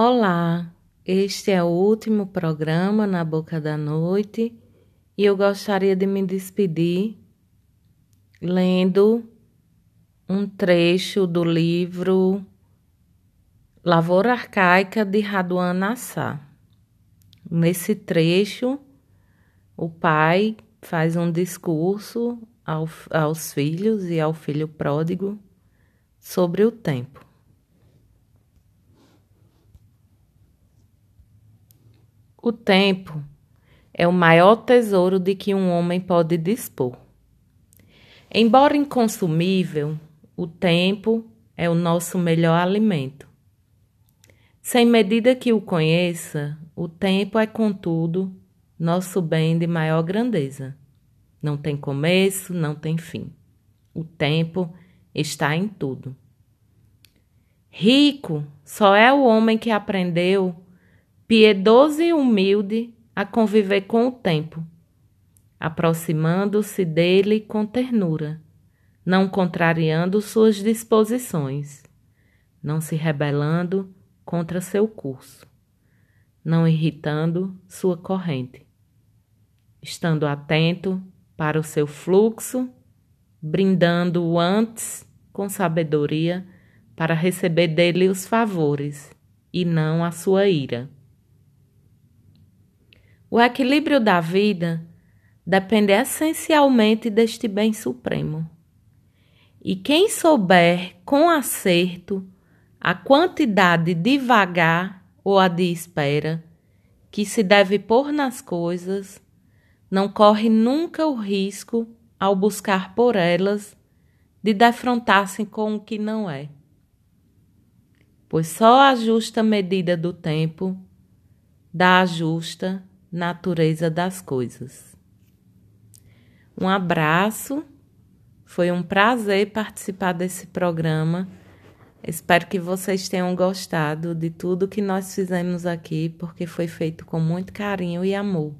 Olá, este é o último programa na Boca da Noite e eu gostaria de me despedir lendo um trecho do livro Lavoura Arcaica de Raduan Nassar. Nesse trecho, o pai faz um discurso ao, aos filhos e ao filho pródigo sobre o tempo. O tempo é o maior tesouro de que um homem pode dispor. Embora inconsumível, o tempo é o nosso melhor alimento. Sem medida que o conheça, o tempo é, contudo, nosso bem de maior grandeza. Não tem começo, não tem fim. O tempo está em tudo. Rico só é o homem que aprendeu piedoso e humilde a conviver com o tempo, aproximando-se dele com ternura, não contrariando suas disposições, não se rebelando contra seu curso, não irritando sua corrente, estando atento para o seu fluxo, brindando-o antes com sabedoria para receber dele os favores e não a sua ira. O equilíbrio da vida depende essencialmente deste bem supremo. E quem souber com acerto a quantidade de vagar ou a de espera que se deve pôr nas coisas, não corre nunca o risco, ao buscar por elas, de defrontar-se com o que não é. Pois só a justa medida do tempo dá a justa natureza das coisas. Um abraço, foi um prazer participar desse programa. Espero que vocês tenham gostado de tudo que nós fizemos aqui, porque foi feito com muito carinho e amor.